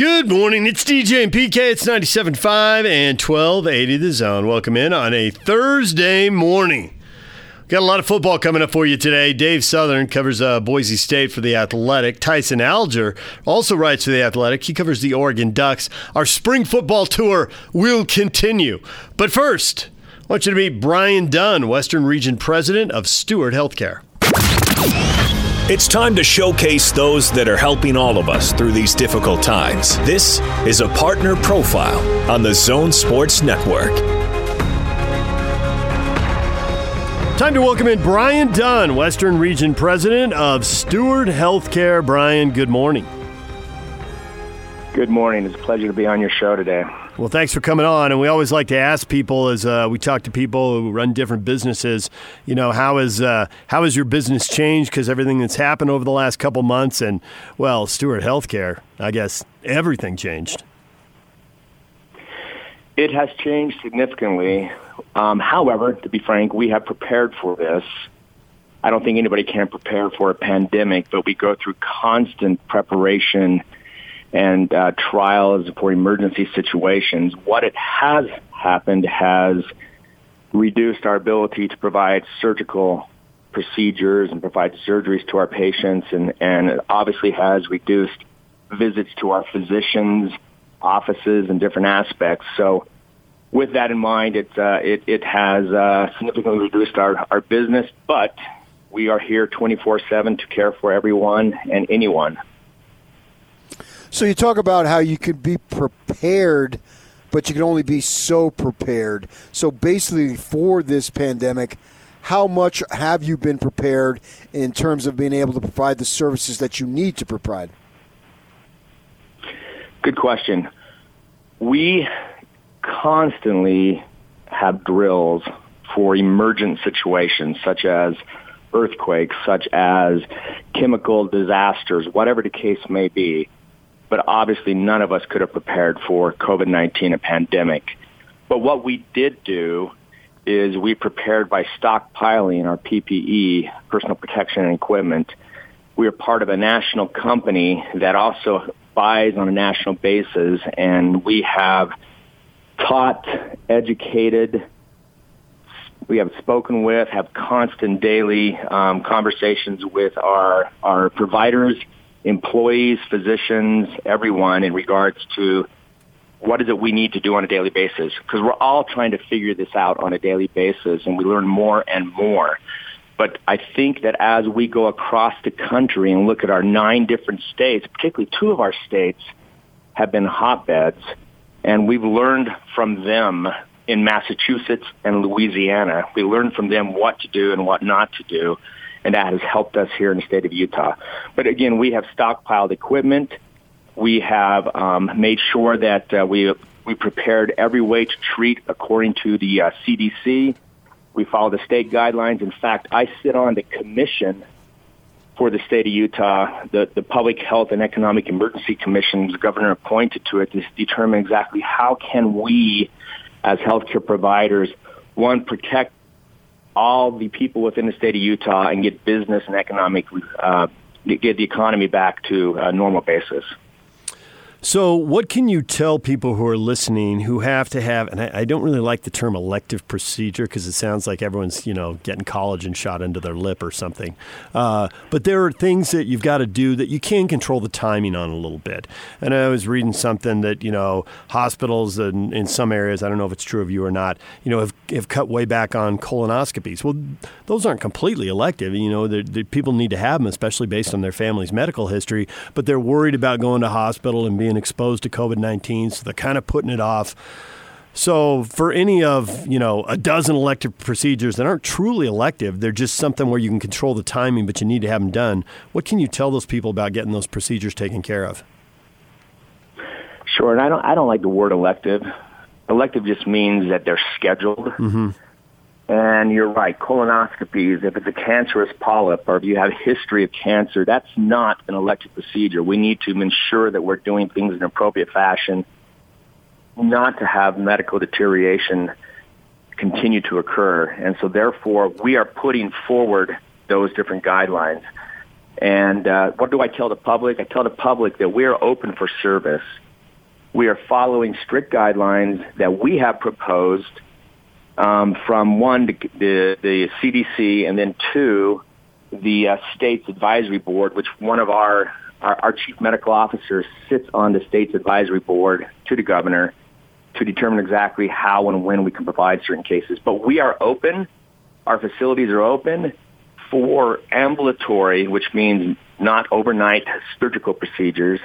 Good morning. It's DJ and PK. It's 97.5 and 1280 The Zone. Welcome in on a Thursday morning. Got a lot of football coming up for you today. Dave Southorn covers uh, Boise State for The Athletic. Tyson Alger also writes for The Athletic. He covers the Oregon Ducks. Our spring football tour will continue. But first, I want you to meet Brian Dunn, Western Region President of Steward Healthcare. It's time to showcase those that are helping all of us through these difficult times. This is a partner profile on the Zone Sports Network. Time to welcome in Brian Dunn, Western Region President of Steward Healthcare. Brian, good morning. Good morning. It's a pleasure to be on your show today. Well, thanks for coming on. And we always like to ask people as uh, we talk to people who run different businesses, you know, how is uh, how has your business changed? Because everything that's happened over the last couple months, and well, Steward Healthcare, I guess everything changed. It has changed significantly. Um, however, to be frank, we have prepared for this. I don't think anybody can prepare for a pandemic, but we go through constant preparation and uh, trials for emergency situations. What it has happened has reduced our ability to provide surgical procedures and provide surgeries to our patients, and, and it obviously has reduced visits to our physicians' offices and different aspects. So, with that in mind, it uh, it, it has uh, significantly reduced our, our business, but we are here 24/7 to care for everyone and anyone. So you talk about how you could be prepared, but you can only be so prepared. So basically, for this pandemic, how much have you been prepared in terms of being able to provide the services that you need to provide? Good question. We constantly have drills for emergent situations such as earthquakes, such as chemical disasters, whatever the case may be but obviously none of us could have prepared for COVID-19, a pandemic. But what we did do is we prepared by stockpiling our PPE, personal protection and equipment. We are part of a national company that also buys on a national basis, and we have taught, educated, we have spoken with, have constant daily um, conversations with our, our providers employees, physicians, everyone in regards to what is it we need to do on a daily basis? Because we're all trying to figure this out on a daily basis and we learn more and more. But I think that as we go across the country and look at our nine different states, particularly two of our states have been hotbeds, and we've learned from them in Massachusetts and Louisiana. We learned from them what to do and what not to do and that has helped us here in the state of Utah. But again, we have stockpiled equipment. We have um, made sure that uh, we we prepared every way to treat according to the uh, CDC. We follow the state guidelines. In fact, I sit on the commission for the state of Utah, the, the Public Health and Economic Emergency Commission, the governor appointed to it to determine exactly how can we, as healthcare providers, one, protect all the people within the state of Utah and get business and economic, uh, get the economy back to a normal basis. So, what can you tell people who are listening who have to have, and I, I don't really like the term elective procedure because it sounds like everyone's, you know, getting collagen shot into their lip or something. Uh, but there are things that you've got to do that you can control the timing on a little bit. And I was reading something that, you know, hospitals in, in some areas, I don't know if it's true of you or not, you know, have, have cut way back on colonoscopies. Well, those aren't completely elective. You know, people need to have them, especially based on their family's medical history, but they're worried about going to hospital and being being exposed to COVID 19, so they're kind of putting it off. So for any of, you know, a dozen elective procedures that aren't truly elective, they're just something where you can control the timing, but you need to have them done. What can you tell those people about getting those procedures taken care of? Sure, and I don't I don't like the word elective. Elective just means that they're scheduled. Mm-hmm. And you're right, colonoscopies, if it's a cancerous polyp or if you have a history of cancer, that's not an elective procedure. We need to ensure that we're doing things in an appropriate fashion, not to have medical deterioration continue to occur. And so therefore, we are putting forward those different guidelines. And uh, what do I tell the public? I tell the public that we are open for service. we are following strict guidelines that we have proposed um, from one, the, the, CDC, and then two, the uh, state's advisory board, which one of our, our, our chief medical officers sits on the state's advisory board to the governor to determine exactly how and when we can provide certain cases. But we are open. Our facilities are open for ambulatory, which means not overnight surgical procedures.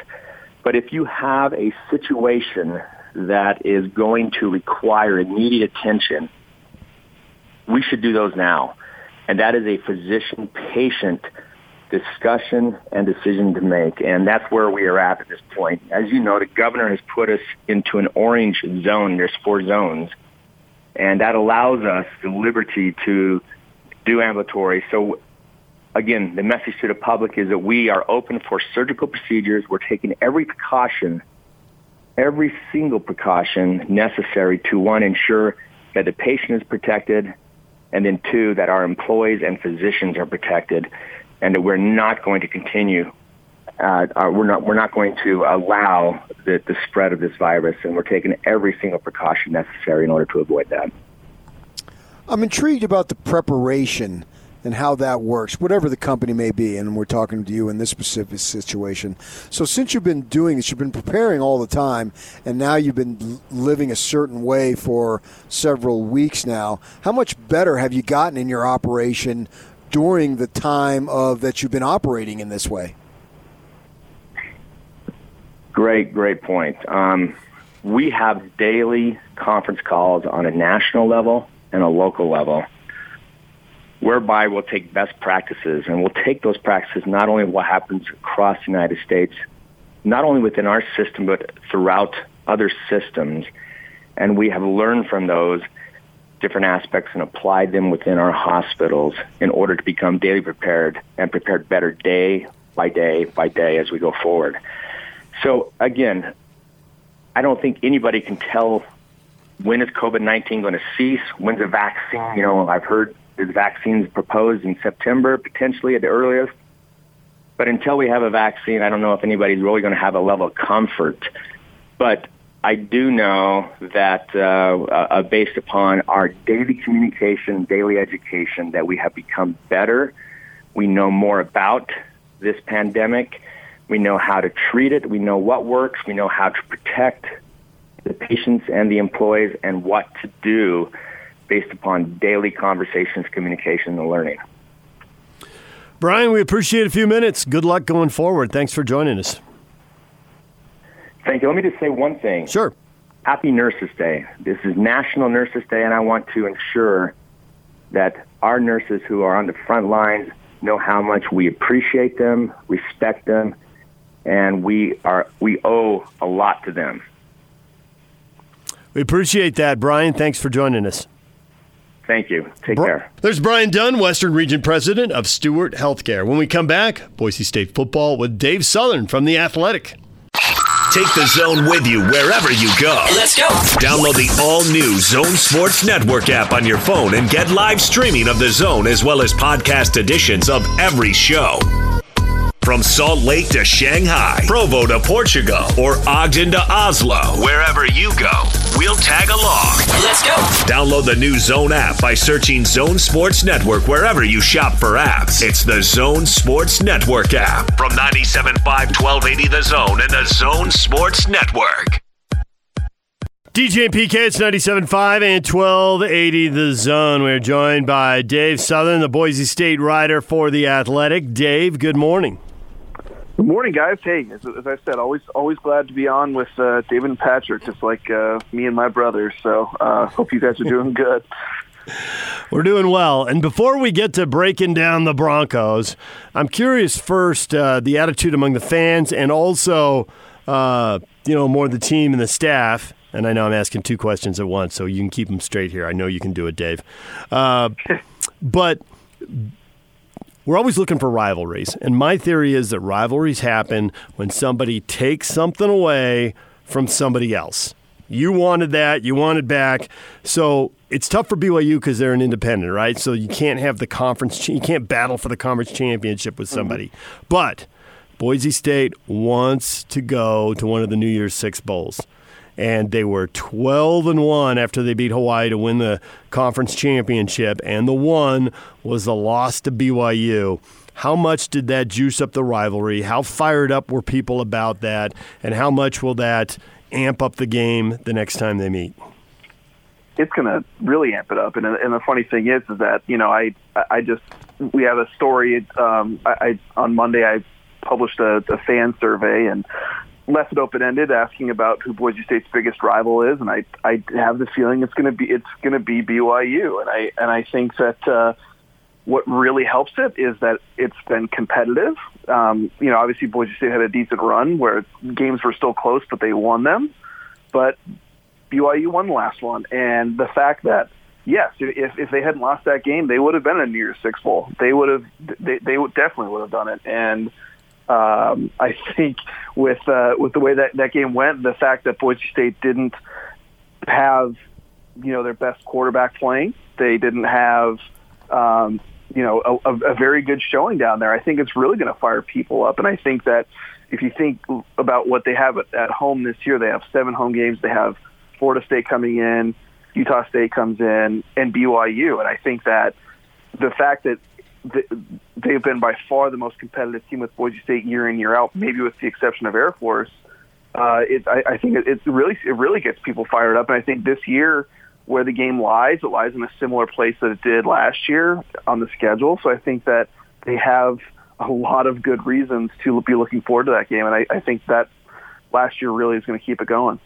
But if you have a situation that is going to require immediate attention, we should do those now. And that is a physician-patient discussion and decision to make. And that's where we are at at this point. As you know, the governor has put us into an orange zone. There's four zones. And that allows us the liberty to do ambulatory. So again, the message to the public is that we are open for surgical procedures. We're taking every precaution, every single precaution necessary to one, ensure that the patient is protected, and then two, that our employees and physicians are protected and that we're not going to continue. Uh, uh, we're not. We're not going to allow the, the spread of this virus, and we're taking every single precaution necessary in order to avoid that. I'm intrigued about the preparation and how that works, whatever the company may be. And we're talking to you in this specific situation. So, since you've been doing this, you've been preparing all the time, and now you've been living a certain way for several weeks now. How much better have you gotten in your operation during the time of that you've been operating in this way? Great, great point. Um, we have daily conference calls on a national level and a local level, whereby we'll take best practices and we'll take those practices not only what happens across the United States, not only within our system, but throughout other systems. And we have learned from those different aspects and applied them within our hospitals in order to become daily prepared and prepared better day by day by day as we go forward. So again, I don't think anybody can tell when is COVID-19 going to cease? When's a vaccine? You know, I've heard the vaccines proposed in September, potentially at the earliest. But until we have a vaccine, I don't know if anybody's really going to have a level of comfort. But I do know that uh, uh, based upon our daily communication, daily education, that we have become better. We know more about this pandemic. We know how to treat it. We know what works. We know how to protect the patients and the employees and what to do based upon daily conversations, communication, and learning. Brian, we appreciate a few minutes. Good luck going forward. Thanks for joining us. Thank you. Let me just say one thing. Sure. Happy Nurses Day. This is National Nurses Day, and I want to ensure that our nurses who are on the front lines know how much we appreciate them, respect them, and we are we owe a lot to them. We appreciate that, Brian. Thanks for joining us. Thank you. Take Br- care. There's Brian Dunn, Western Region President of Steward Healthcare. When we come back, Boise State football with Dave Southorn from The Athletic. Take the zone with you wherever you go. Let's go. Download the all new Zone Sports Network app on your phone and get live streaming of the zone as well as podcast editions of every show. From Salt Lake to Shanghai, Provo to Portugal, or Ogden to Oslo, wherever you go, we'll tag along. Let's go. Download the new Zone app by searching Zone Sports Network wherever you shop for apps. It's the Zone Sports Network app from 97.5 1280 The Zone and the Zone Sports Network. DJ and PK, it's 97.5 and 1280 The Zone. We're joined by Dave Southorn, the Boise State writer for The Athletic. Dave, good morning. Good morning, guys. Hey, as, as, I said, always always glad to be on with uh, David and Patrick, just like uh, me and my brother. So, uh, hope you guys are doing good. We're doing well. And before we get to breaking down the Broncos, I'm curious first uh, the attitude among the fans and also, uh, you know, more the team and the staff. And I know I'm asking two questions at once, so you can keep them straight here. I know you can do it, Dave. Uh, but we're always looking for rivalries. And my theory is that rivalries happen when somebody takes something away from somebody else. You wanted that, you wanted back. So it's tough for BYU because they're an independent, right? So you can't have the conference, you can't battle for the conference championship with somebody. Mm-hmm. But Boise State wants to go to one of the New Year's Six bowls and they were 12 and 1 after they beat Hawaii to win the conference championship and the one was the loss to BYU. How much did that juice up the rivalry? How fired up were people about that and how much will that amp up the game the next time they meet? It's going to really amp it up, and, and the funny thing is, is that you know, I I just we have a story. Um, I, I on Monday I published a, a fan survey, and left it open ended, asking about who Boise State's biggest rival is, and I I have the feeling it's going to be it's going to be BYU, and I and I think that uh, what really helps it is that it's been competitive. Um, you know, obviously Boise State had a decent run where games were still close, but they won them. But BYU won the last one, and the fact that yes, if if they hadn't lost that game, they would have been in a New Year's Six bowl. They would have they they would definitely would have done it, and um, I think with uh, with the way that that game went, the fact that Boise State didn't have you know their best quarterback playing, they didn't have um, you know a, a very good showing down there. I think it's really going to fire people up, and I think that if you think about what they have at, at home this year, they have seven home games. They have Florida State coming in, Utah State comes in, and BYU, and I think that the fact that they've been by far the most competitive team with Boise State year in year out, maybe with the exception of Air Force. Uh, it, I, I think it, it really it really gets people fired up, and I think this year where the game lies, it lies in a similar place that it did last year on the schedule. So I think that they have a lot of good reasons to be looking forward to that game, and I, I think that last year really is going to keep it going.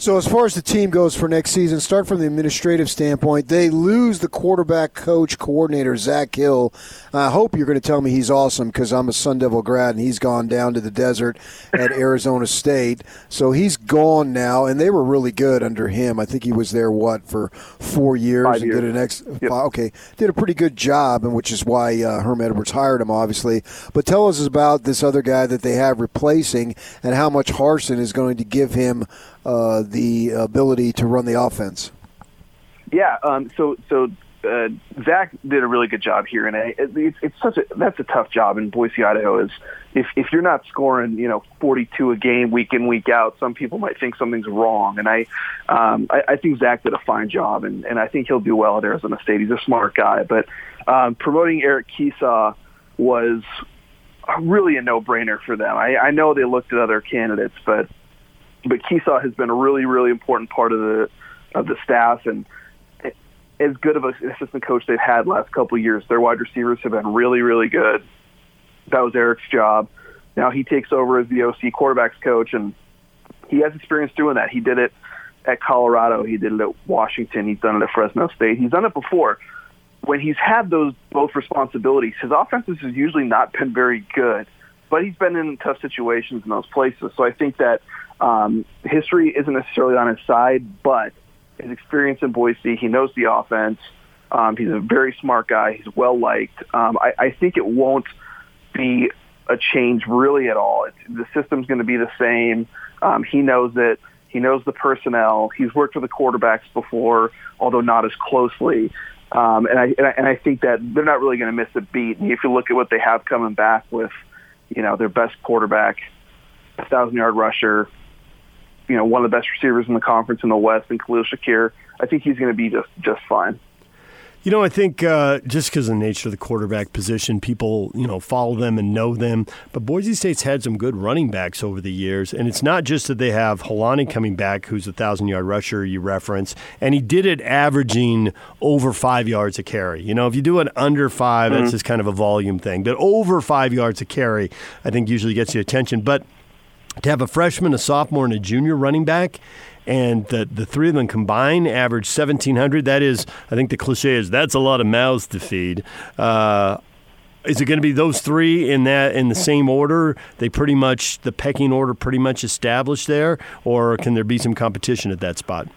So, as far as the team goes for next season, start from the administrative standpoint. They lose the quarterback coach coordinator, Zak Hill. I hope you're going to tell me he's awesome because I'm a Sun Devil grad and he's gone down to the desert at Arizona State. So, he's gone now, and they were really good under him. I think he was there, what, for four years? Five years. did an ex- yep. Okay. Did a pretty good job, and which is why uh, Herm Edwards hired him, obviously. But tell us about this other guy that they have replacing and how much Harsin is going to give him uh, the ability to run the offense? Yeah. Um, so so uh, Zak did a really good job here, and it's, it's such a that's a tough job in Boise, Idaho. Is if if you're not scoring, you know, 42 a game week in week out, some people might think something's wrong. And I, um, I, I think Zak did a fine job, and and I think he'll do well at Arizona State. He's a smart guy, but um, promoting Eric Kiesau was really a no-brainer for them. I, I know they looked at other candidates, but but Kiesau has been a really, really important part of the of the staff and as good of an assistant coach they've had last couple of years. Their wide receivers have been really, really good. That was Eric's job. Now he takes over as the OC quarterbacks coach, and he has experience doing that. He did it at Colorado. He did it at Washington. He's done it at Fresno State. He's done it before. When he's had those both responsibilities, his offenses has usually not been very good, but he's been in tough situations in those places. So I think that um, history isn't necessarily on his side, but his experience in Boise, he knows the offense. Um, he's a very smart guy. He's well liked. Um, I, I think it won't be a change really at all. It's, the system's going to be the same. Um, he knows it. He knows the personnel. He's worked with the quarterbacks before, although not as closely. Um, and, I, and I and I think that they're not really going to miss a beat. And if you look at what they have coming back with, you know, their best quarterback, thousand yard rusher, you know, one of the best receivers in the conference in the West, and Khalil Shakir. I think he's going to be just just fine. You know, I think uh, just because of the nature of the quarterback position, people, you know, follow them and know them. But Boise State's had some good running backs over the years. And it's not just that they have Holani coming back, who's a 1,000 yard rusher you reference, and he did it averaging over five yards a carry. You know, if you do it under 5 mm-hmm. that's just kind of a volume thing. But over five yards a carry, I think usually gets you attention. But to have a freshman, a sophomore, and a junior running back, and the the three of them combined average seventeen hundred. That is, I think the cliche is that's a lot of mouths to feed. Uh, is it going to be those three in that in the same order? They pretty much the pecking order pretty much established there, or can there be some competition at that spot?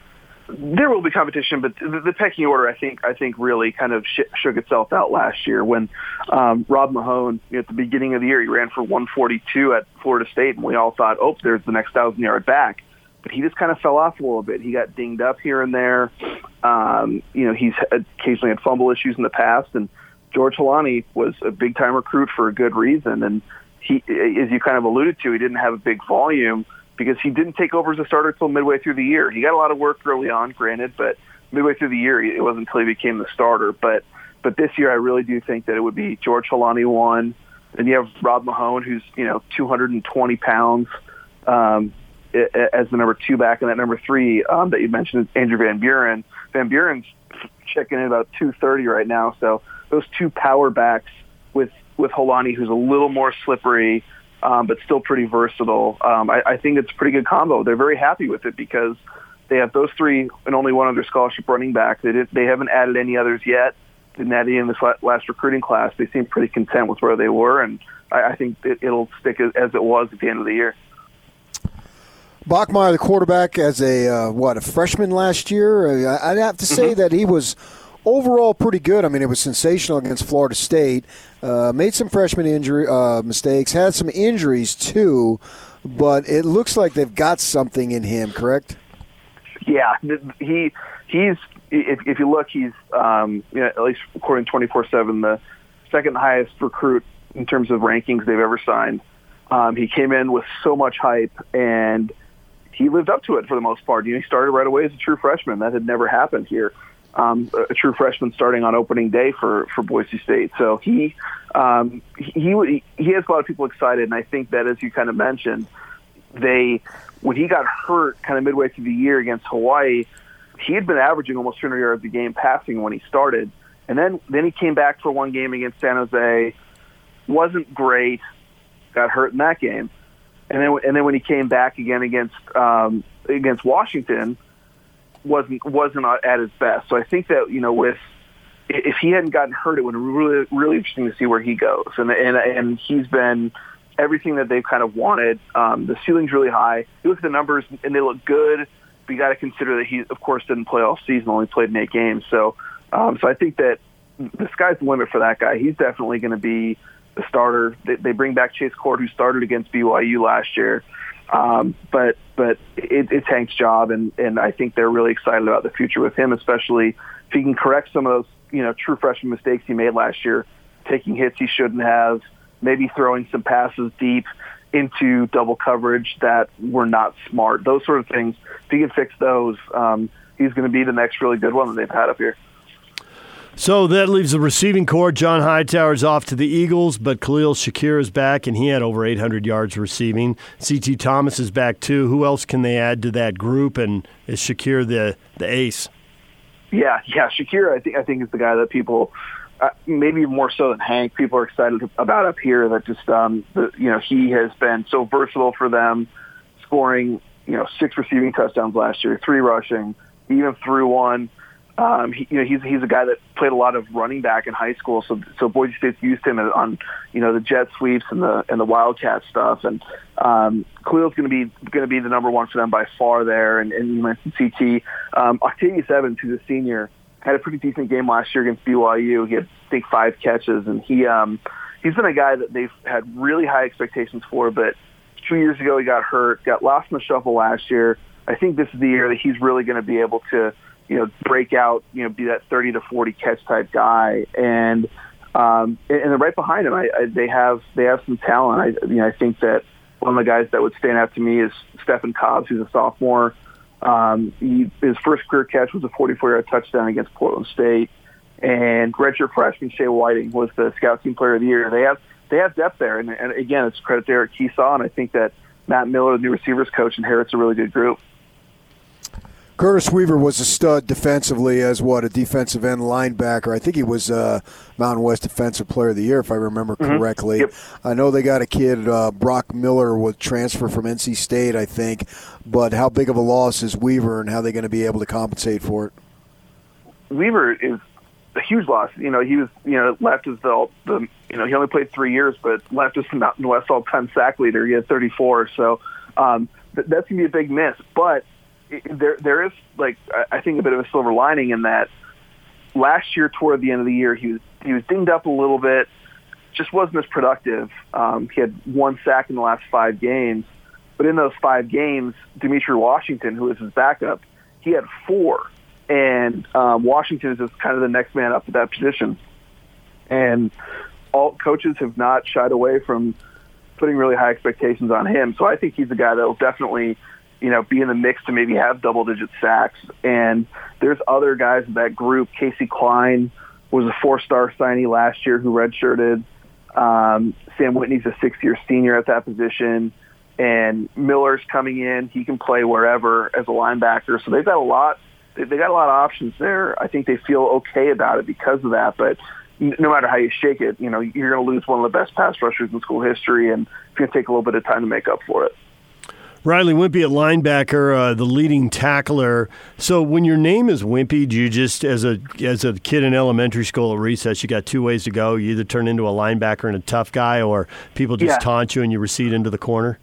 There will be competition, but the, the pecking order, I think, I think really kind of sh- shook itself out last year when um, Rob Mahone, you know, at the beginning of the year, he ran for 142 at Florida State, and we all thought, oh, there's the next thousand yard back. But he just kind of fell off a little bit. He got dinged up here and there. Um, you know, he's occasionally had fumble issues in the past, and George Holani was a big time recruit for a good reason, and he, as you kind of alluded to, he didn't have a big volume because he didn't take over as a starter until midway through the year. He got a lot of work early on, granted, but midway through the year, it wasn't until he became the starter. But but this year, I really do think that it would be George Holani one. and you have Rob Mahone, who's you know 220 pounds um, as the number two back, and that number three um, that you mentioned Andrew Van Buren. Van Buren's checking in about 230 right now. So those two power backs with with Holani, who's a little more slippery, um, but still pretty versatile. Um, I, I think it's a pretty good combo. They're very happy with it because they have those three and only one other scholarship running back. They did, they haven't added any others yet. Didn't add any in this last recruiting class. They seem pretty content with where they were, and I, I think it, it'll stick as, as it was at the end of the year. Bachmeier, the quarterback, as a uh, what a freshman last year, I'd have to say mm-hmm. that he was overall pretty good. I mean, it was sensational against Florida State. Uh, made some freshman injury uh, mistakes, had some injuries too, but it looks like they've got something in him. Correct? Yeah, he he's if, if you look, he's um, you know, at least according to twenty four seven, the second highest recruit in terms of rankings they've ever signed. Um, he came in with so much hype and he lived up to it for the most part. You know, he started right away as a true freshman. That had never happened here. Um, a true freshman starting on opening day for for Boise State. So he um, he he has a lot of people excited, and I think that as you kind of mentioned, they when he got hurt kind of midway through the year against Hawaii, he had been averaging almost 200 yards a game passing when he started, and then then he came back for one game against San Jose, wasn't great, got hurt in that game. And then and then when he came back again against um, against Washington, wasn't wasn't at his best. So I think that you know with if he hadn't gotten hurt, it would be really really interesting to see where he goes. And and and he's been everything that they've kind of wanted. Um, the ceiling's really high. You look at the numbers and they look good, but you got to consider that he of course didn't play all season, only played in eight games. So um, so I think that the sky's the limit for that guy. He's definitely going to be the starter. They, they bring back Chase Cord, who started against BYU last year. Um, but but it, it's Hank's job, and and I think they're really excited about the future with him, especially if he can correct some of those you know true freshman mistakes he made last year, taking hits he shouldn't have, maybe throwing some passes deep into double coverage that were not smart. Those sort of things. If he can fix those, um, he's going to be the next really good one that they've had up here. So that leaves the receiving core. John Hightower's off to the Eagles, but Khalil Shakir is back, and he had over 800 yards receiving. C.T. Thomas is back too. Who else can they add to that group? And is Shakir the the ace? Yeah, yeah. Shakir, I think I think is the guy that people, uh, maybe more so than Hank, people are excited about up here. That just um, the, you know he has been so versatile for them, scoring you know six receiving touchdowns last year, three rushing, even threw one. Um, he, you know, he's he's a guy that played a lot of running back in high school, so so Boise State's used him on you know the jet sweeps and the and the wildcat stuff, and um, Khalil's going to be going to be the number one for them by far there, and, and you mentioned CT. Um, Octavius Evans, who's a senior, had a pretty decent game last year against BYU. He had I think five catches, and he um, he's been a guy that they've had really high expectations for, but two years ago he got hurt, got lost in the shuffle last year. I think this is the year that he's really going to be able to you know, break out, you know, be that 30 to 40 catch type guy. And, um, and, and right behind him, I, I, they have, they have some talent. I, you know, I think that one of the guys that would stand out to me is Stefan Cobbs, who's a sophomore. Um, he, his first career catch was a 44-yard touchdown against Portland State, and redshirt freshman Shea Whiting was the scout team player of the year. They have they have depth there, and, and again, it's credit to Eric Kiesau, and I think that Matt Miller, the new receivers coach, inherits a really good group. Curtis Weaver was a stud defensively as what a defensive end linebacker. I think he was uh, Mountain West Defensive Player of the Year, if I remember mm-hmm. correctly. Yep. I know they got a kid, uh, Brock Miller, with transfer from NC State, I think. But how big of a loss is Weaver, and how are they going to be able to compensate for it? Weaver is a huge loss. You know, he was you know left as the, the you know he only played three years, but left as the Mountain West all time sack leader. He had 34, so um, th- that's gonna be a big miss. But there there is like I think a bit of a silver lining in that last year toward the end of the year he was he was dinged up a little bit, just wasn't as productive. Um, he had one sack in the last five games, but in those five games, Demitri Washington, who was his backup, he had four, and um, Washington is just kind of the next man up at that position, and all coaches have not shied away from putting really high expectations on him. So I think he's a guy that will definitely, you know, be in the mix to maybe have double digit sacks. And there's other guys in that group. Casey Klein was a four star signee last year who redshirted. Um, Sam Whitney's a six year senior at that position. And Miller's coming in. He can play wherever as a linebacker. So they've got a lot. They got a lot of options there. I think they feel okay about it because of that. But no matter how you shake it, you know, you're going to lose one of the best pass rushers in school history, and it's going to take a little bit of time to make up for it. Riley Whimpey at linebacker, uh, the leading tackler. So when your name is Whimpey, do you just, as a as a kid in elementary school at recess, you got two ways to go. You either turn into a linebacker and a tough guy, or people just Yeah. taunt you and you recede into the corner.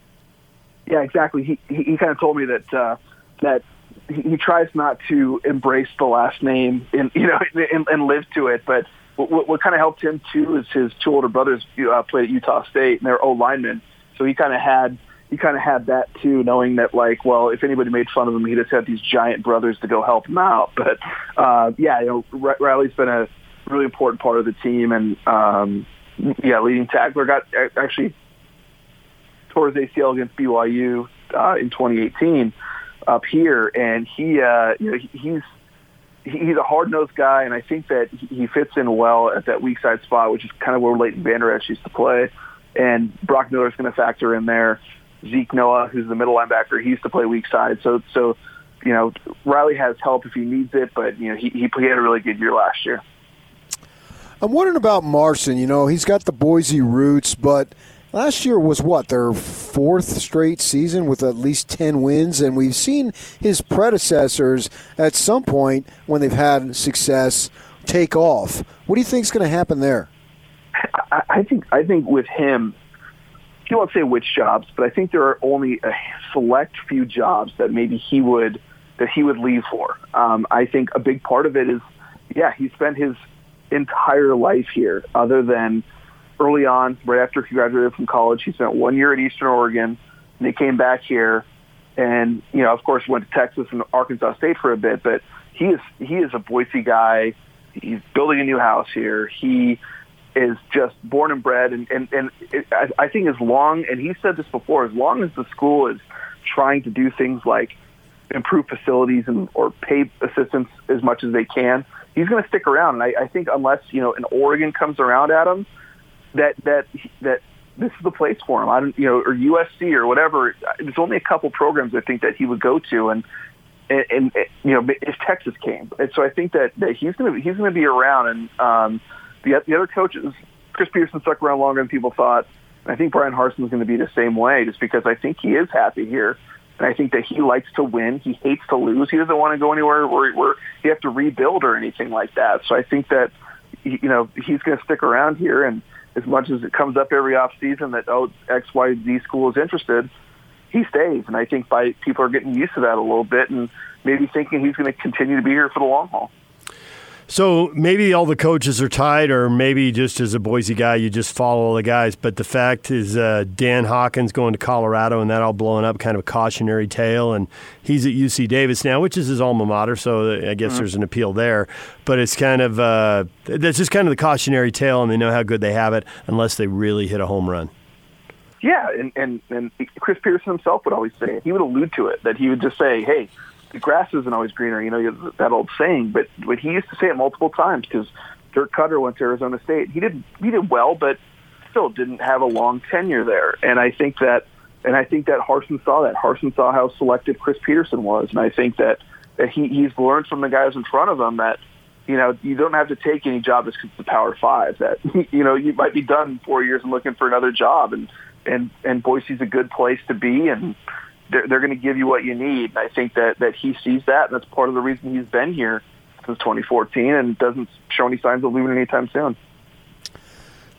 Yeah, exactly. He he, he kind of told me that uh, that he, he tries not to embrace the last name and you know and, and live to it. But what, what, what kind of helped him too is his two older brothers uh, played at Utah State and they're O linemen, so he kind of had he kind of had that too, knowing that like, well, if anybody made fun of him, he just had these giant brothers to go help him out. But uh, yeah, you know, Ri- Riley's been a really important part of the team, and um, yeah, leading tackler got actually tore his ACL against BYU uh, in 2018 up here, and he, uh, you know, he's he's a hard nosed guy, and I think that he he fits in well at that weak side spot, which is kind of where Leighton Vander Esch used to play. And Brock Miller's going to factor in there. Zeke Noa, who's the middle linebacker, he used to play weak side. So, so you know, Riley has help if he needs it, but you know, he he, he had a really good year last year. I'm wondering about Harsin. You know, he's got the Boise roots, but last year was what their fourth straight season with at least ten wins, and we've seen his predecessors at some point when they've had success take off. What do you think is going to happen there? I, I think I think with him, he won't say which jobs, but I think there are only a select few jobs that maybe he would that he would leave for. Um, I think a big part of it is, yeah, he spent his entire life here, other than early on, right after he graduated from college. He spent one year at Eastern Oregon, and he came back here, and you know, of course, went to Texas and Arkansas State for a bit. But he is he is a Boise guy. He's building a new house here. He is just born and bred, and and and it, I, I think as long and he said this before, as long as the school is trying to do things like improve facilities and or pay assistants as much as they can, he's going to stick around. And I, I think unless you know an Oregon comes around at him, that that that this is the place for him. I don't, you know, or USC or whatever. There's only a couple programs I think that he would go to, and and, and you know, if Texas came, and so I think that, that he's going to he's going to be around. And um, the the other coaches, Chris Petersen stuck around longer than people thought. And I think Bryan Harsin is going to be the same way, just because I think he is happy here. And I think that he likes to win. He hates to lose. He doesn't want to go anywhere where, where he have to rebuild or anything like that. So I think that you know he's going to stick around here. And as much as it comes up every off season that oh X Y Z school is interested, he stays. And I think by people are getting used to that a little bit and maybe thinking he's going to continue to be here for the long haul. So maybe all the coaches are tied, or maybe just as a Boise guy, you just follow all the guys. But the fact is, uh, Dan Hawkins going to Colorado and that all blowing up, kind of a cautionary tale. And he's at UC Davis now, which is his alma mater, so I guess there's an appeal there. But it's kind of uh, that's just kind of the cautionary tale, and they know how good they have it, unless they really hit a home run. Yeah, and, and and Chris Petersen himself would always say it. He would allude to it that he would just say, "Hey, the grass isn't always greener." You know that old saying, but but he used to say it multiple times because Dirk Koetter went to Arizona State. He did he did well, but still didn't have a long tenure there. And I think that and I think that Harsin saw that. Harsin saw how selective Chris Petersen was, and I think that that he he's learned from the guys in front of him that you know, you don't have to take any job that's the Power Five. That you know, you might be done in four years and looking for another job, and and and Boise's a good place to be, and they're they're going to give you what you need. And I think that that he sees that, and that's part of the reason he's been here since 2014, and doesn't show any signs of leaving anytime soon.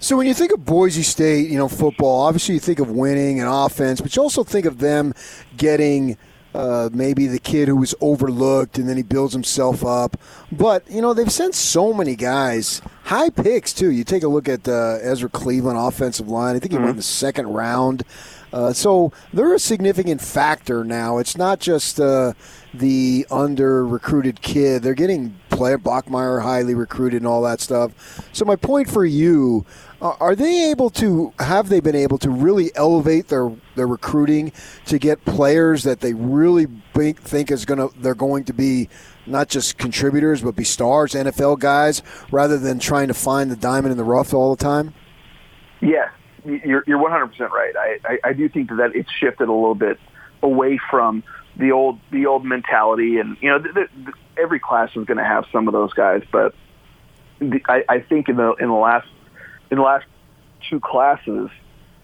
So when you think of Boise State, you know, football, obviously you think of winning and offense, but you also think of them getting uh, maybe the kid who was overlooked and then he builds himself up. But, you know, they've sent so many guys, high picks too. You take a look at uh, Ezra Cleveland, offensive line. I think he went in the second round. Uh, so they're a significant factor now. It's not just uh, the under recruited kid. They're getting player. Bachmeier highly recruited and all that stuff. So my point for you, uh, are they able to have they been able to really elevate their their recruiting to get players that they really think, think is going to they're going to be not just contributors but be stars, NFL guys, rather than trying to find the diamond in the rough all the time? Yeah, you're you're 100 percent right. I, I I do think that it's shifted a little bit away from the old the old mentality, and you know the, the, every class is going to have some of those guys, but the, I, I think in the in the last in the last two classes,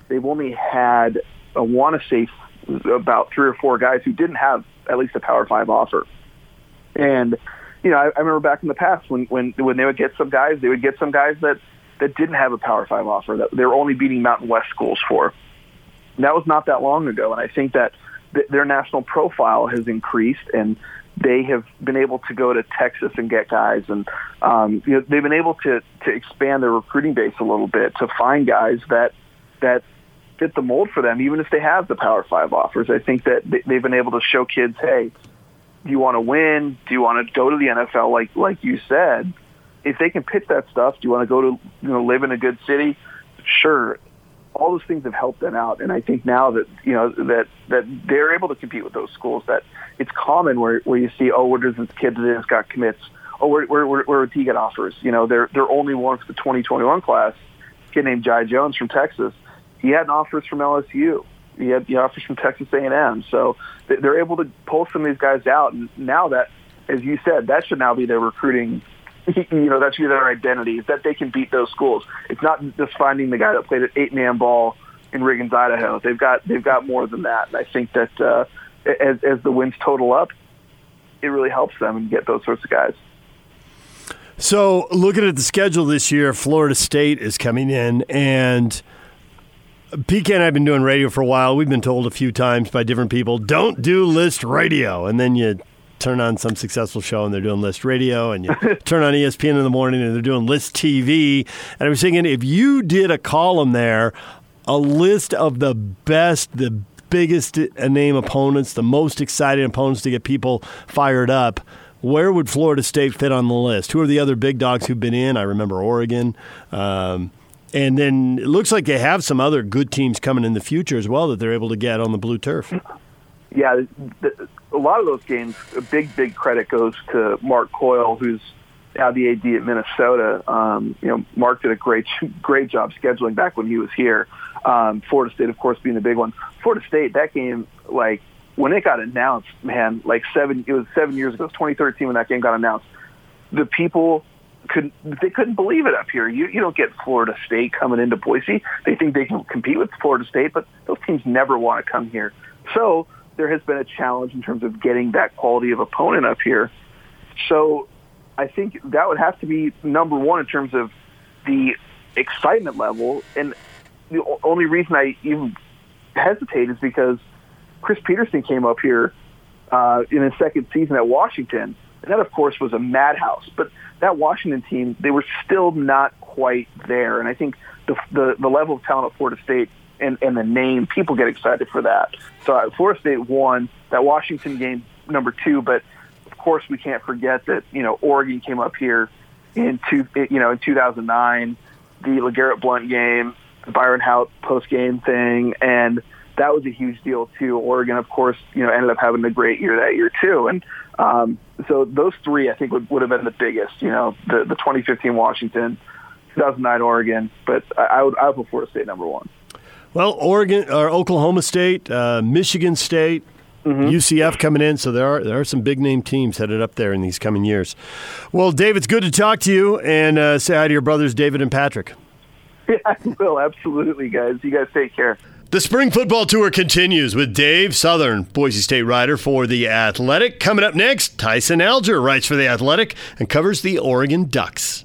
they've only had I want to say about three or four guys who didn't have at least a Power Five offer, and you know I, I remember back in the past when when when they would get some guys, they would get some guys that that didn't have a Power Five offer that they were only beating Mountain West schools for. That was not that long ago, and I think that th- their national profile has increased, and they have been able to go to Texas and get guys, and um, you know they've been able to to expand their recruiting base a little bit to find guys that that fit the mold for them, even if they have the Power Five offers. I think that they've been able to show kids, hey, do you want to win? Do you want to go to the NFL? Like like you said, if they can pitch that stuff, do you want to go to you know live in a good city? Sure. All those things have helped them out, and I think now that you know that that they're able to compete with those schools, that it's common where where you see, oh, where does this kid that has got commits? Oh, where where where, where he get offers? You know, they're they're only one for the 2021 class. Kid named Jai Jones from Texas. He had an offers from LSU. He had the offers from Texas A&M. So they're able to pull some of these guys out. And now that, as you said, that should now be their recruiting you know, that should be their identity, is that they can beat those schools. It's not just finding the guy that played an eight man ball in Riggins, Idaho. They've got they've got more than that. And I think that uh, as as the wins total up, it really helps them and get those sorts of guys. So, looking at the schedule this year, Florida State is coming in, and PK and I have been doing radio for a while. We've been told a few times by different people, don't do list radio. And then you turn on some successful show and they're doing list radio, and you turn on ESPN in the morning and they're doing list TV. And I was thinking, if you did a column there, a list of the best, the biggest name opponents, the most exciting opponents to get people fired up where would Florida State fit on the list? Who are the other big dogs who've been in? I remember Oregon. Um, and then it looks like they have some other good teams coming in the future as well that they're able to get on the blue turf. Yeah, the, a lot of those games, a big, big credit goes to Mark Coyle, who's now the AD at Minnesota. Um, you know, Mark did a great, great job scheduling back when he was here. Um, Florida State, of course, being the big one. Florida State, that game, like when it got announced, man, like seven, it was seven years ago, it was 2013 when that game got announced. The people couldn't, they couldn't believe it up here. You, you don't get Florida State coming into Boise. They think they can compete with Florida State, but those teams never want to come here. So there has been a challenge in terms of getting that quality of opponent up here. So I think that would have to be number one in terms of the excitement level. And the only reason I even hesitate is because Chris Petersen came up here uh, in his second season at Washington, and that, of course, was a madhouse. But that Washington team, they were still not quite there. And I think the the, the level of talent at Florida State and, and the name, people get excited for that. So Florida State won that Washington game number two, but of course we can't forget that you know Oregon came up here in two you know in 2009, the LeGarrette Blunt game, the Byron Hout post game thing, and that was a huge deal too. Oregon, of course, you know, ended up having a great year that year too, and um, so those three, I think, would, would have been the biggest. You know, the the 2015 Washington, 2009 Oregon, but I, I would I would put Florida State number one. Well, Oregon or Oklahoma State, uh, Michigan State, mm-hmm. UCF coming in, so there are there are some big name teams headed up there in these coming years. Well, Dave, it's good to talk to you, and uh, say hi to your brothers, David and Patrick. Yeah, I will absolutely, guys. You guys take care. The spring football tour continues with Dave Southorn, Boise State writer for The Athletic. Coming up next, Tyson Alger writes for The Athletic and covers the Oregon Ducks.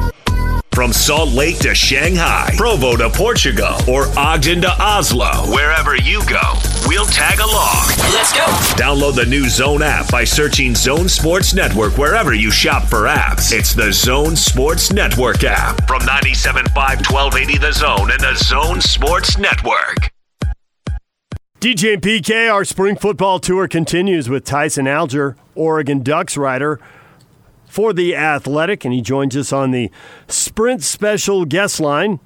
From Salt Lake to Shanghai, Provo to Portugal, or Ogden to Oslo, wherever you go, we'll tag along. Let's go. Download the new Zone app by searching Zone Sports Network wherever you shop for apps. It's the Zone Sports Network app from 97.5 1280 The Zone and the Zone Sports Network. DJ and PK, our spring football tour continues with Tyson Alger, Oregon Ducks writer for The Athletic, and he joins us on the Sprint Special guest line.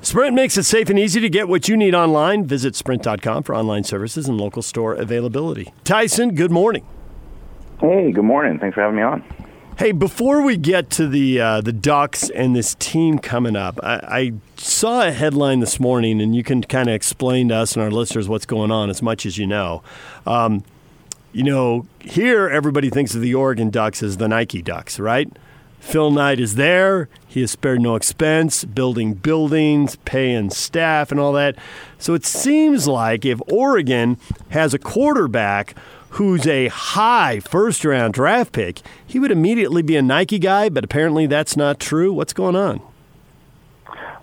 Sprint makes it safe and easy to get what you need online. Visit sprint.com for online services and local store availability. Tyson, good morning. Hey, good morning. Thanks for having me on. Hey, before we get to the uh, the Ducks and this team coming up, I, I saw a headline this morning, and you can kind of explain to us and our listeners what's going on as much as you know. Um, you know, here everybody thinks of the Oregon Ducks as the Nike Ducks, right? Phil Knight is there. He has spared no expense, building buildings, paying staff, and all that. So it seems like if Oregon has a quarterback who's a high first round draft pick, he would immediately be a Nike guy, but apparently that's not true. What's going on?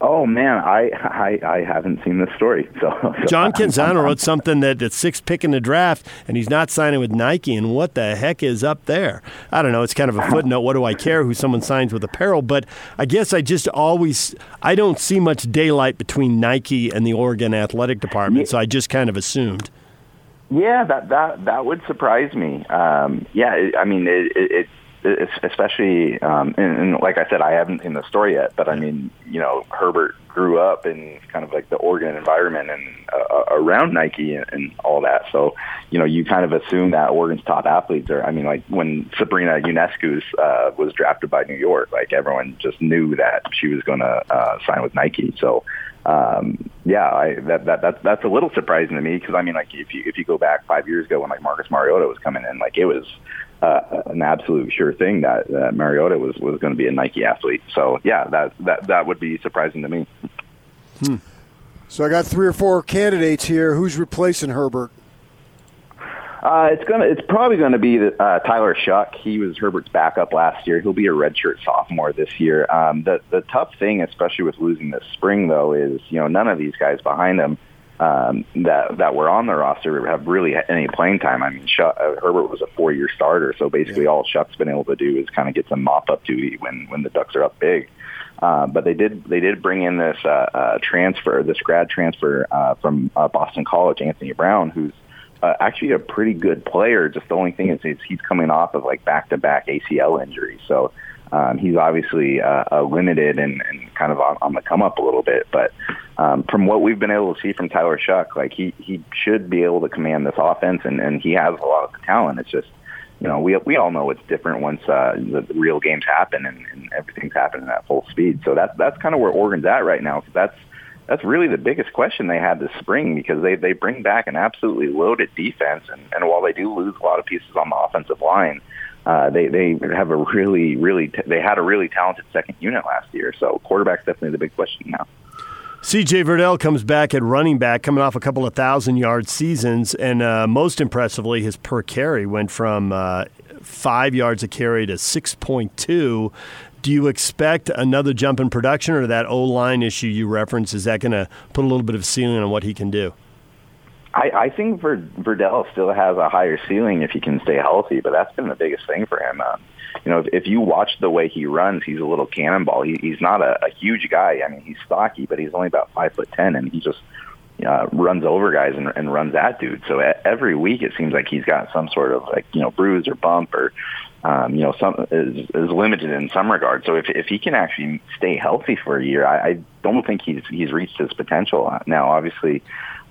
Oh man, I I, I haven't seen this story. So, so John Canzano wrote something that at six pick in the draft, and he's not signing with Nike. And what the heck is up there? I don't know. It's kind of a footnote. What do I care who someone signs with apparel? But I guess I just always I don't see much daylight between Nike and the Oregon athletic department, so I just kind of assumed. Yeah, that that that would surprise me. Um, yeah, I mean it, it, especially, um, and, and like I said, I haven't seen the story yet, but I mean, you know, Herbert grew up in kind of like the Oregon environment and uh, around Nike and, and all that. So, you know, you kind of assume that Oregon's top athletes are. I mean, like when Sabrina Ionescu uh, was drafted by New York, like everyone just knew that she was going to uh, sign with Nike. So, um, yeah, I, that that that's that's a little surprising to me because I mean, like if you if you go back five years ago when like Marcus Mariota was coming in, like it was uh, an absolute sure thing that uh, Mariota was was going to be a Nike athlete. So yeah, that that that would be surprising to me. Hmm. So I got three or four candidates here. Who's replacing Herbert? Uh, it's gonna. It's probably going to be uh, Tyler Shough. He was Herbert's backup last year. He'll be a redshirt sophomore this year. Um, the the tough thing, especially with losing this spring, though, is you know none of these guys behind him um, that that were on the roster have really had any playing time. I mean, Shough, uh, Herbert was a four-year starter, so basically yeah. all Shough's been able to do is kind of get some mop-up duty when when the Ducks are up big. Uh, but they did they did bring in this uh, uh, transfer, this grad transfer uh, from uh, Boston College, Anthony Brown, who's uh, actually a pretty good player. Just the only thing is, is he's coming off of like back-to-back ACL injuries, so um, he's obviously uh, uh, limited and, and kind of on, on the come up a little bit. But um, from what we've been able to see from Tyler Shough, like he he should be able to command this offense, and, and he has a lot of talent. It's just you know we we all know it's different once uh, the, the real games happen and, and everything's happening at full speed. So that's that's kind of where Oregon's at right now. That's that's really the biggest question they had this spring because they they bring back an absolutely loaded defense, and, and while they do lose a lot of pieces on the offensive line uh, they they have a really really t- they had a really talented second unit last year. So quarterback's definitely the big question now. CJ Verdell comes back at running back, coming off a couple of thousand yard seasons, and uh, most impressively, his per carry went from uh, five yards a carry to six point two. Do you expect another jump in production, or that O line issue you referenced is that going to put a little bit of ceiling on what he can do? I, I think Verdell still has a higher ceiling if he can stay healthy, but that's been the biggest thing for him. Um, you know, if, if you watch the way he runs, he's a little cannonball. He, he's not a, a huge guy. I mean, he's stocky, but he's only about five foot ten, and he just uh, runs over guys and, and runs at dudes. So every week it seems like he's got some sort of like you know bruise or bump or um, you know some is, is limited in some regard. So if if he can actually stay healthy for a year, I, I don't think he's he's reached his potential. Now, obviously,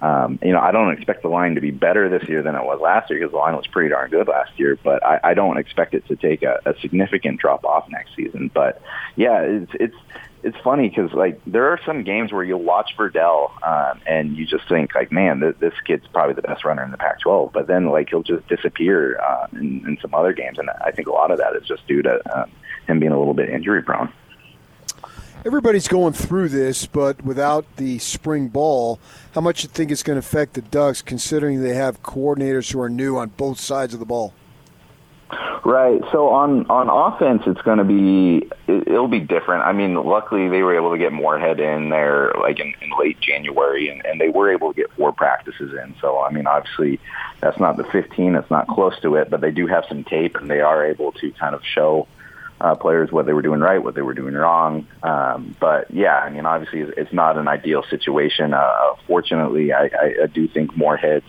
um, you know, I don't expect the line to be better this year than it was last year because the line was pretty darn good last year. But I, I don't expect it to take a, a significant drop off next season. But yeah, it's it's it's funny because like there are some games where you'll watch Verdell um, and you just think like, man, th- this kid's probably the best runner in the Pac-12. But then like he'll just disappear uh, in, in some other games, and I think a lot of that is just due to um, him being a little bit injury prone. Everybody's going through this, but without the spring ball, how much do you think it's going to affect the Ducks, considering they have coordinators who are new on both sides of the ball? Right. So on on offense, it's going to be it, it'll be different. I mean, luckily they were able to get Moorhead in there like in, in late January, and, and they were able to get four practices in. So I mean, obviously that's not the 15. It's not close to it, but they do have some tape, and they are able to kind of show uh, players what they were doing right, what they were doing wrong. Um, but yeah, I mean, obviously it's, it's not an ideal situation. Uh, fortunately, I, I, I do think Moorhead's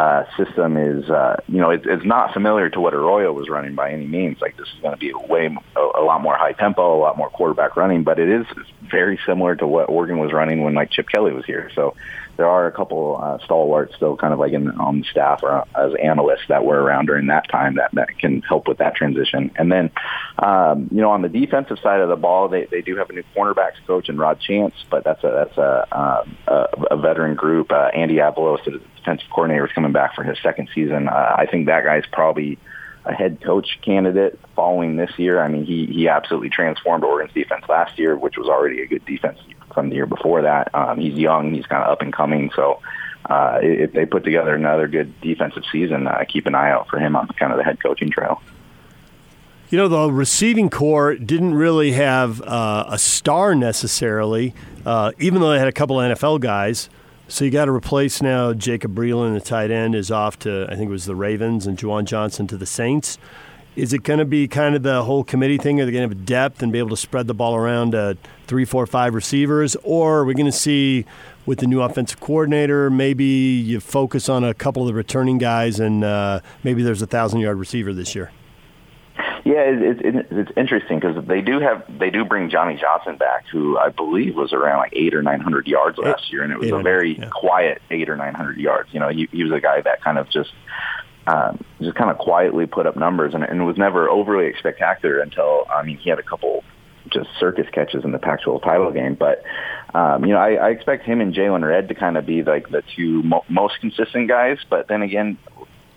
uh, system is, uh, you know, it, it's not familiar to what Arroyo was running by any means. Like this is going to be way a, a lot more high tempo, a lot more quarterback running, but it is very similar to what Oregon was running when like Chip Kelly was here. So there are a couple uh, stalwarts still kind of like in, on staff or as analysts that were around during that time that, that can help with that transition. And then, um, you know, on the defensive side of the ball, they, they do have a new cornerbacks coach in Rod Chance, but that's a, that's a, um, a, a veteran group. Uh, Andy Avalos, defensive coordinator, is coming back for his second season. Uh, I think that guy's probably a head coach candidate following this year. I mean, he he absolutely transformed Oregon's defense last year, which was already a good defense from the year before that. Um, he's young, he's kind of up and coming, so uh, if they put together another good defensive season, uh, keep an eye out for him on kind of the head coaching trail. You know, the receiving corps didn't really have uh, a star necessarily, uh, even though they had a couple NFL guys. So you got to replace now Jacob Breeland, the tight end, is off to I think it was the Ravens, and Juwan Johnson to the Saints. Is it going to be kind of the whole committee thing? Are they going to have depth and be able to spread the ball around uh, three, four, five receivers, or are we going to see with the new offensive coordinator maybe you focus on a couple of the returning guys and uh, maybe there's a thousand yard receiver this year? Yeah, it's it, it's interesting because they do have they do bring Johnny Johnson back, who I believe was around like eight or nine hundred yards last year, and it was a very yeah. quiet eight or nine hundred yards. You know, he, he was a guy that kind of just um, just kind of quietly put up numbers, and, and was never overly spectacular until I mean he had a couple just circus catches in the Pac-12 title game. But um, you know, I, I expect him and Jaylon Redd to kind of be like the two mo- most consistent guys. But then again,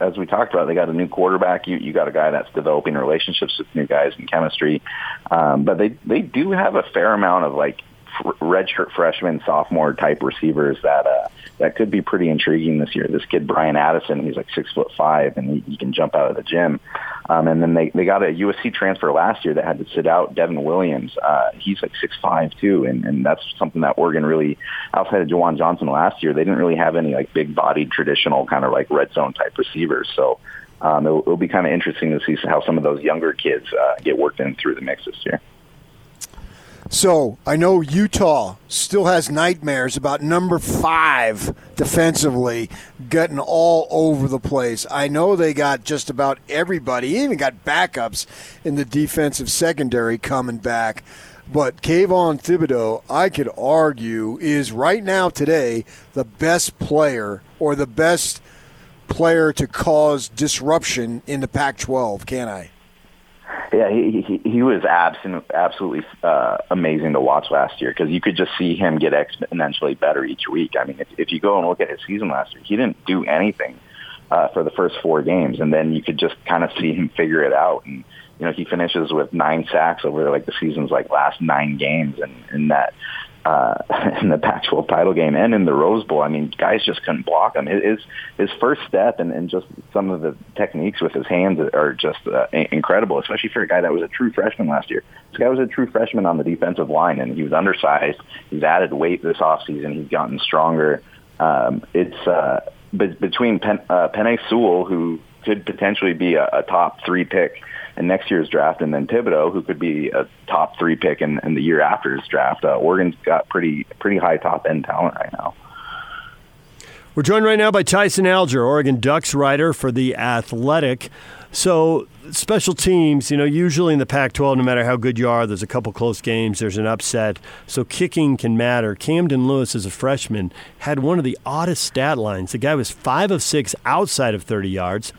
as we talked about, they got a new quarterback. You you got a guy that's developing relationships with new guys and chemistry. Um, but they they do have a fair amount of like redshirt freshman, sophomore type receivers that uh, that could be pretty intriguing this year. This kid Bryan Addison, he's like six foot five, and he, he can jump out of the gym. Um, and then they they got a USC transfer last year that had to sit out. Devon Williams, uh, he's like six five too, and and that's something that Oregon really outside of Juwan Johnson last year, they didn't really have any like big bodied traditional kind of like red zone type receivers. So. Um, it'll, it'll be kind of interesting to see how some of those younger kids uh, get worked in through the mix this year. So I know Utah still has nightmares about number five defensively getting all over the place. I know they got just about everybody, even got backups in the defensive secondary coming back. But Kayvon Thibodeaux, I could argue, is right now today the best player or the best player to cause disruption in the Pac 12, can I? Yeah, he he, he was absolutely absolutely uh, amazing to watch last year because you could just see him get exponentially better each week. I mean, if, if you go and look at his season last year, he didn't do anything uh, for the first four games, and then you could just kind of see him figure it out. And you know, he finishes with nine sacks over like the season's like last nine games, and and that uh, in the Pac-12 title game and in the Rose Bowl. I mean, guys just couldn't block him. His his first step and, and just some of the techniques with his hands are just uh, incredible, especially for a guy that was a true freshman last year. This guy was a true freshman on the defensive line, and he was undersized. He's added weight this offseason. He's gotten stronger. Um, it's uh, be- between Pen- uh, Penei Sewell, who could potentially be a, a top three pick in next year's draft, and then Thibodeaux, who could be a top three pick in, in the year after his draft. Uh, Oregon's got pretty pretty high top end talent right now. We're joined right now by Tyson Alger, Oregon Ducks writer for The Athletic. So, special teams, you know, usually in the Pac 12, no matter how good you are, there's a couple close games, there's an upset. So, kicking can matter. Camden Lewis, as a freshman, had one of the oddest stat lines. The guy was five of six outside of 30 yards,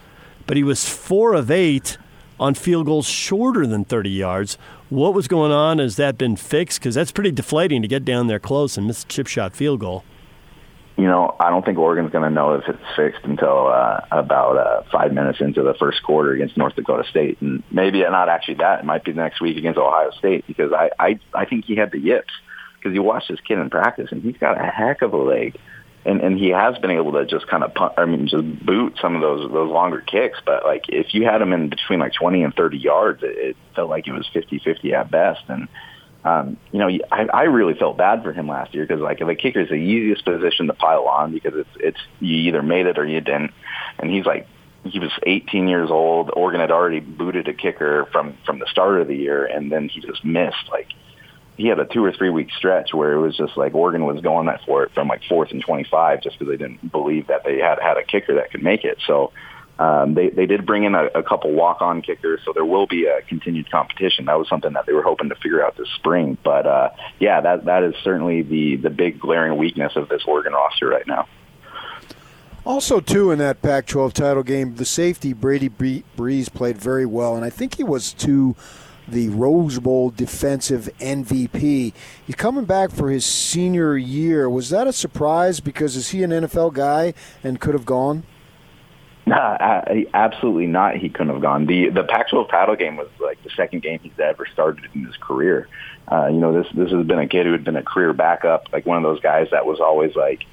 but he was four of eight on field goals shorter than 30 yards. What was going on? Has that been fixed? Because that's pretty deflating to get down there close and miss a chip shot field goal. You know, I don't think Oregon's going to know if it's fixed until uh, about uh, five minutes into the first quarter against North Dakota State, and maybe not actually that. It might be next week against Ohio State because I I, I think he had the yips because you watched this kid in practice and he's got a heck of a leg and and he has been able to just kind of punt, I mean just boot some of those those longer kicks but like if you had him in between like 20 and 30 yards it, it felt like it was 50-50 at best and um, you know, I, I really felt bad for him last year because like the kicker is the easiest position to pile on because it's it's you either made it or you didn't, and he's like he was 18 years old. Oregon had already booted a kicker from from the start of the year, and then he just missed. Like he had a two or three week stretch where it was just like Oregon was going that for it from like fourth and 25 just because they didn't believe that they had had a kicker that could make it. So um, they they did bring in a, a couple walk on kickers, so there will be a continued competition. That was something that they were hoping to figure out this spring. But uh, yeah, that that is certainly the the big glaring weakness of this Oregon roster right now. Also, too, in that Pac-12 title game, the safety Brady Breeze played very well, and I think he was to the Rose Bowl defensive MVP. He's coming back for his senior year. Was that a surprise? Because is he an NFL guy and could have gone? Nah, absolutely not. He couldn't have gone. the The Pac-12 title game was like the second game he's ever started in his career. Uh, you know, this this has been a kid who had been a career backup, like one of those guys that was always like,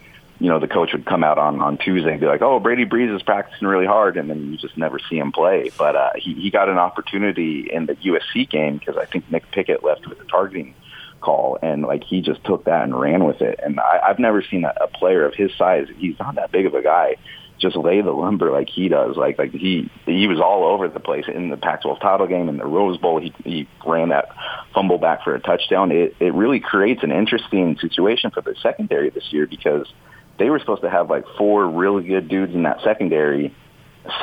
you know, the coach would come out on on Tuesday and be like, "Oh, Brady Breeze is practicing really hard," and then you just never see him play. But uh, he he got an opportunity in the USC game because I think Nick Pickett left with a targeting call, and like he just took that and ran with it. And I, I've never seen a, a player of his size. He's not that big of a guy just lay the lumber like he does. Like like he he was all over the place in the Pac-12 title game in the Rose Bowl. He he ran that fumble back for a touchdown. It it really creates an interesting situation for the secondary this year because they were supposed to have like four really good dudes in that secondary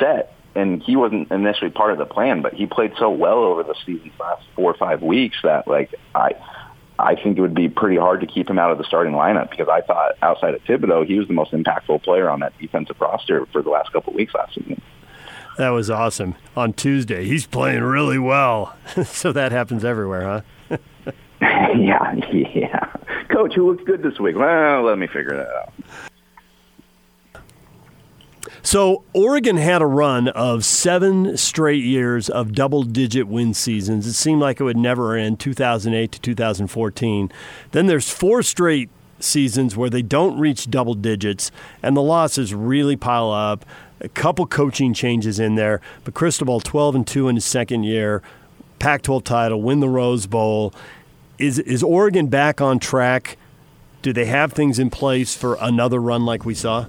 set. And he wasn't initially part of the plan, but he played so well over the season's last four or five weeks that like I I think it would be pretty hard to keep him out of the starting lineup because I thought outside of Thibodeaux, he was the most impactful player on that defensive roster for the last couple of weeks last season. That was awesome. On Tuesday, he's playing really well. so that happens everywhere, huh? yeah, yeah. Coach, who looks good this week? Well, let me figure that out. So Oregon had a run of seven straight years of double-digit win seasons. It seemed like it would never end, 2008 to 2014. Then there's four straight seasons where they don't reach double digits, and the losses really pile up. A couple coaching changes in there, but Cristobal 12 and two in his second year, Pac-12 title, win the Rose Bowl. Is is Oregon back on track? Do they have things in place for another run like we saw?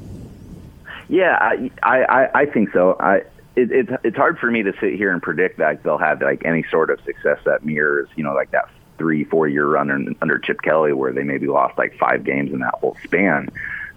Yeah, I I, I think so. I it, it's it's hard for me to sit here and predict that they'll have like any sort of success that mirrors you know like that three four year run under, under Chip Kelly where they maybe lost like five games in that whole span.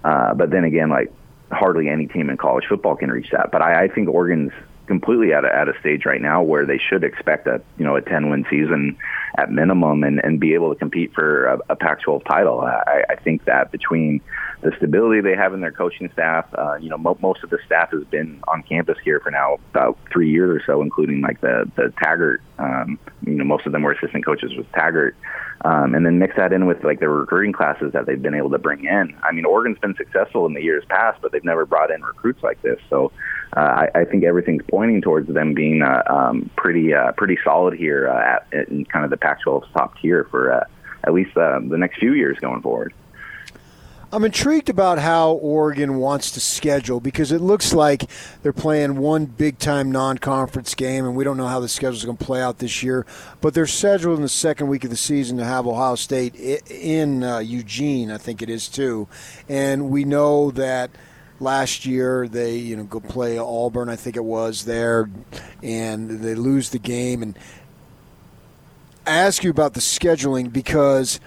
Uh, but then again, like hardly any team in college football can reach that. But I, I think Oregon's completely at a, at a stage right now where they should expect a you know a 10 win season at minimum and, and be able to compete for a, a Pac-12 title. I, I think that between the stability they have in their coaching staff. Uh, you know, mo- most of the staff has been on campus here for now about three years or so, including like the the Taggart. Um, you know, most of them were assistant coaches with Taggart, um, and then mix that in with like the recruiting classes that they've been able to bring in. I mean, Oregon's been successful in the years past, but they've never brought in recruits like this. So I, I think everything's pointing towards them being uh, um, pretty uh, pretty solid here uh, at in kind of the Pac-12's top tier for uh, at least uh, the next few years going forward. I'm intrigued about how Oregon wants to schedule because it looks like they're playing one big time non conference game, and we don't know how the schedule is going to play out this year. But they're scheduled in the second week of the season to have Ohio State in uh, Eugene, I think it is too. And we know that last year they you know go play Auburn, I think it was there, and they lose the game. And I ask you about the scheduling because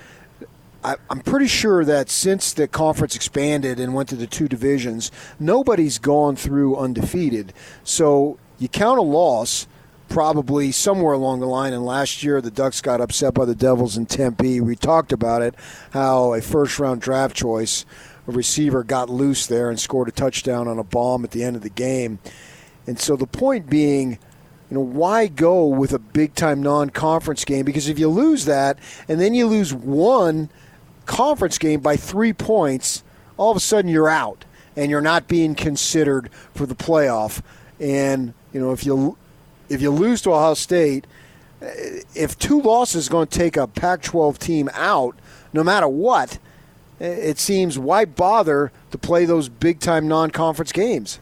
I, am pretty sure that since the conference expanded and went to the two divisions, nobody's gone through undefeated. So you count a loss probably somewhere along the line. And last year, the Ducks got upset by the Devils in Tempe. We talked about it, how a first round draft choice, a receiver got loose there and scored a touchdown on a bomb at the end of the game. And so the point being, you know, why go with a big time non conference game? Because if you lose that and then you lose one conference game by three points, all of a sudden you're out and you're not being considered for the playoff. And you know, if you if you lose to Ohio State, eh, if two losses is going to take a Pac-12 team out, no matter what, it seems why bother to play those big time non conference games?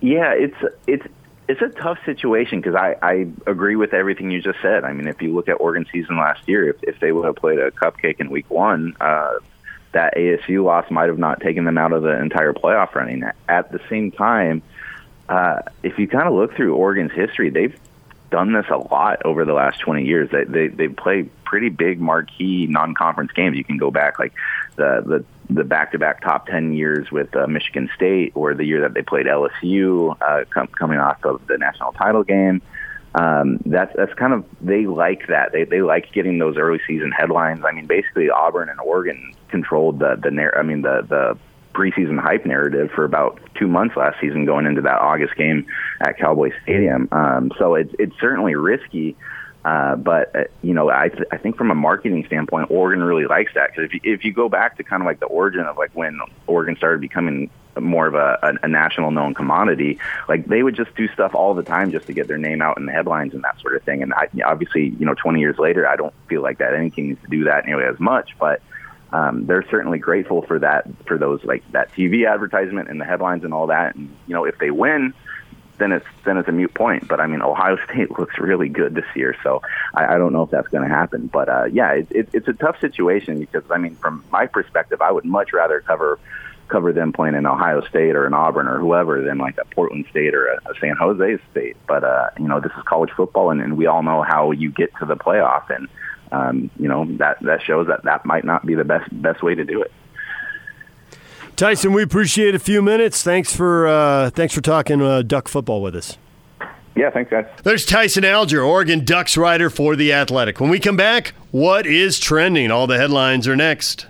Yeah, it's it's it's a tough situation because I, I agree with everything you just said. I mean, if you look at Oregon season last year, if, if they would have played a cupcake in week one, uh, that ASU loss might have not taken them out of the entire playoff running. At the same time, uh, if you kind of look through Oregon's history, they've done this a lot over the last 20 years. They they, they play pretty big marquee non-conference games. You can go back like the the the back-to-back top 10 years with uh, Michigan State, or the year that they played LSU, uh, com- coming off of the national title game. Um, that's that's kind of they like that. They they like getting those early season headlines. I mean, basically Auburn and Oregon controlled the the I mean the the preseason hype narrative for about two months last season, going into that August game at Cowboy Stadium. Um, so it's it's certainly risky. Uh, but uh, you know, I th- I think from a marketing standpoint, Oregon really likes that because if you, if you go back to kind of like the origin of like when Oregon started becoming more of a, a, a national known commodity, like they would just do stuff all the time just to get their name out in the headlines and that sort of thing. And I, obviously, you know, 20 years later, I don't feel like that anything needs to do that nearly as much, but um, they're certainly grateful for that, for those like that TV advertisement and the headlines and all that. And you know, if they win, then it's then it's a mute point. But I mean, Ohio State looks really good this year, so I, I don't know if that's going to happen. But uh, yeah, it, it, it's a tough situation because I mean, from my perspective, I would much rather cover cover them playing in Ohio State or in Auburn or whoever than like a Portland State or a, a San Jose State. But uh, you know, this is college football, and, and we all know how you get to the playoff, and um, you know that that shows that that might not be the best best way to do it. Tyson, we appreciate a few minutes. Thanks for uh, thanks for talking uh, Duck football with us. Yeah, thanks, guys. There's Tyson Alger, Oregon Ducks writer for The Athletic. When we come back, what is trending? All the headlines are next.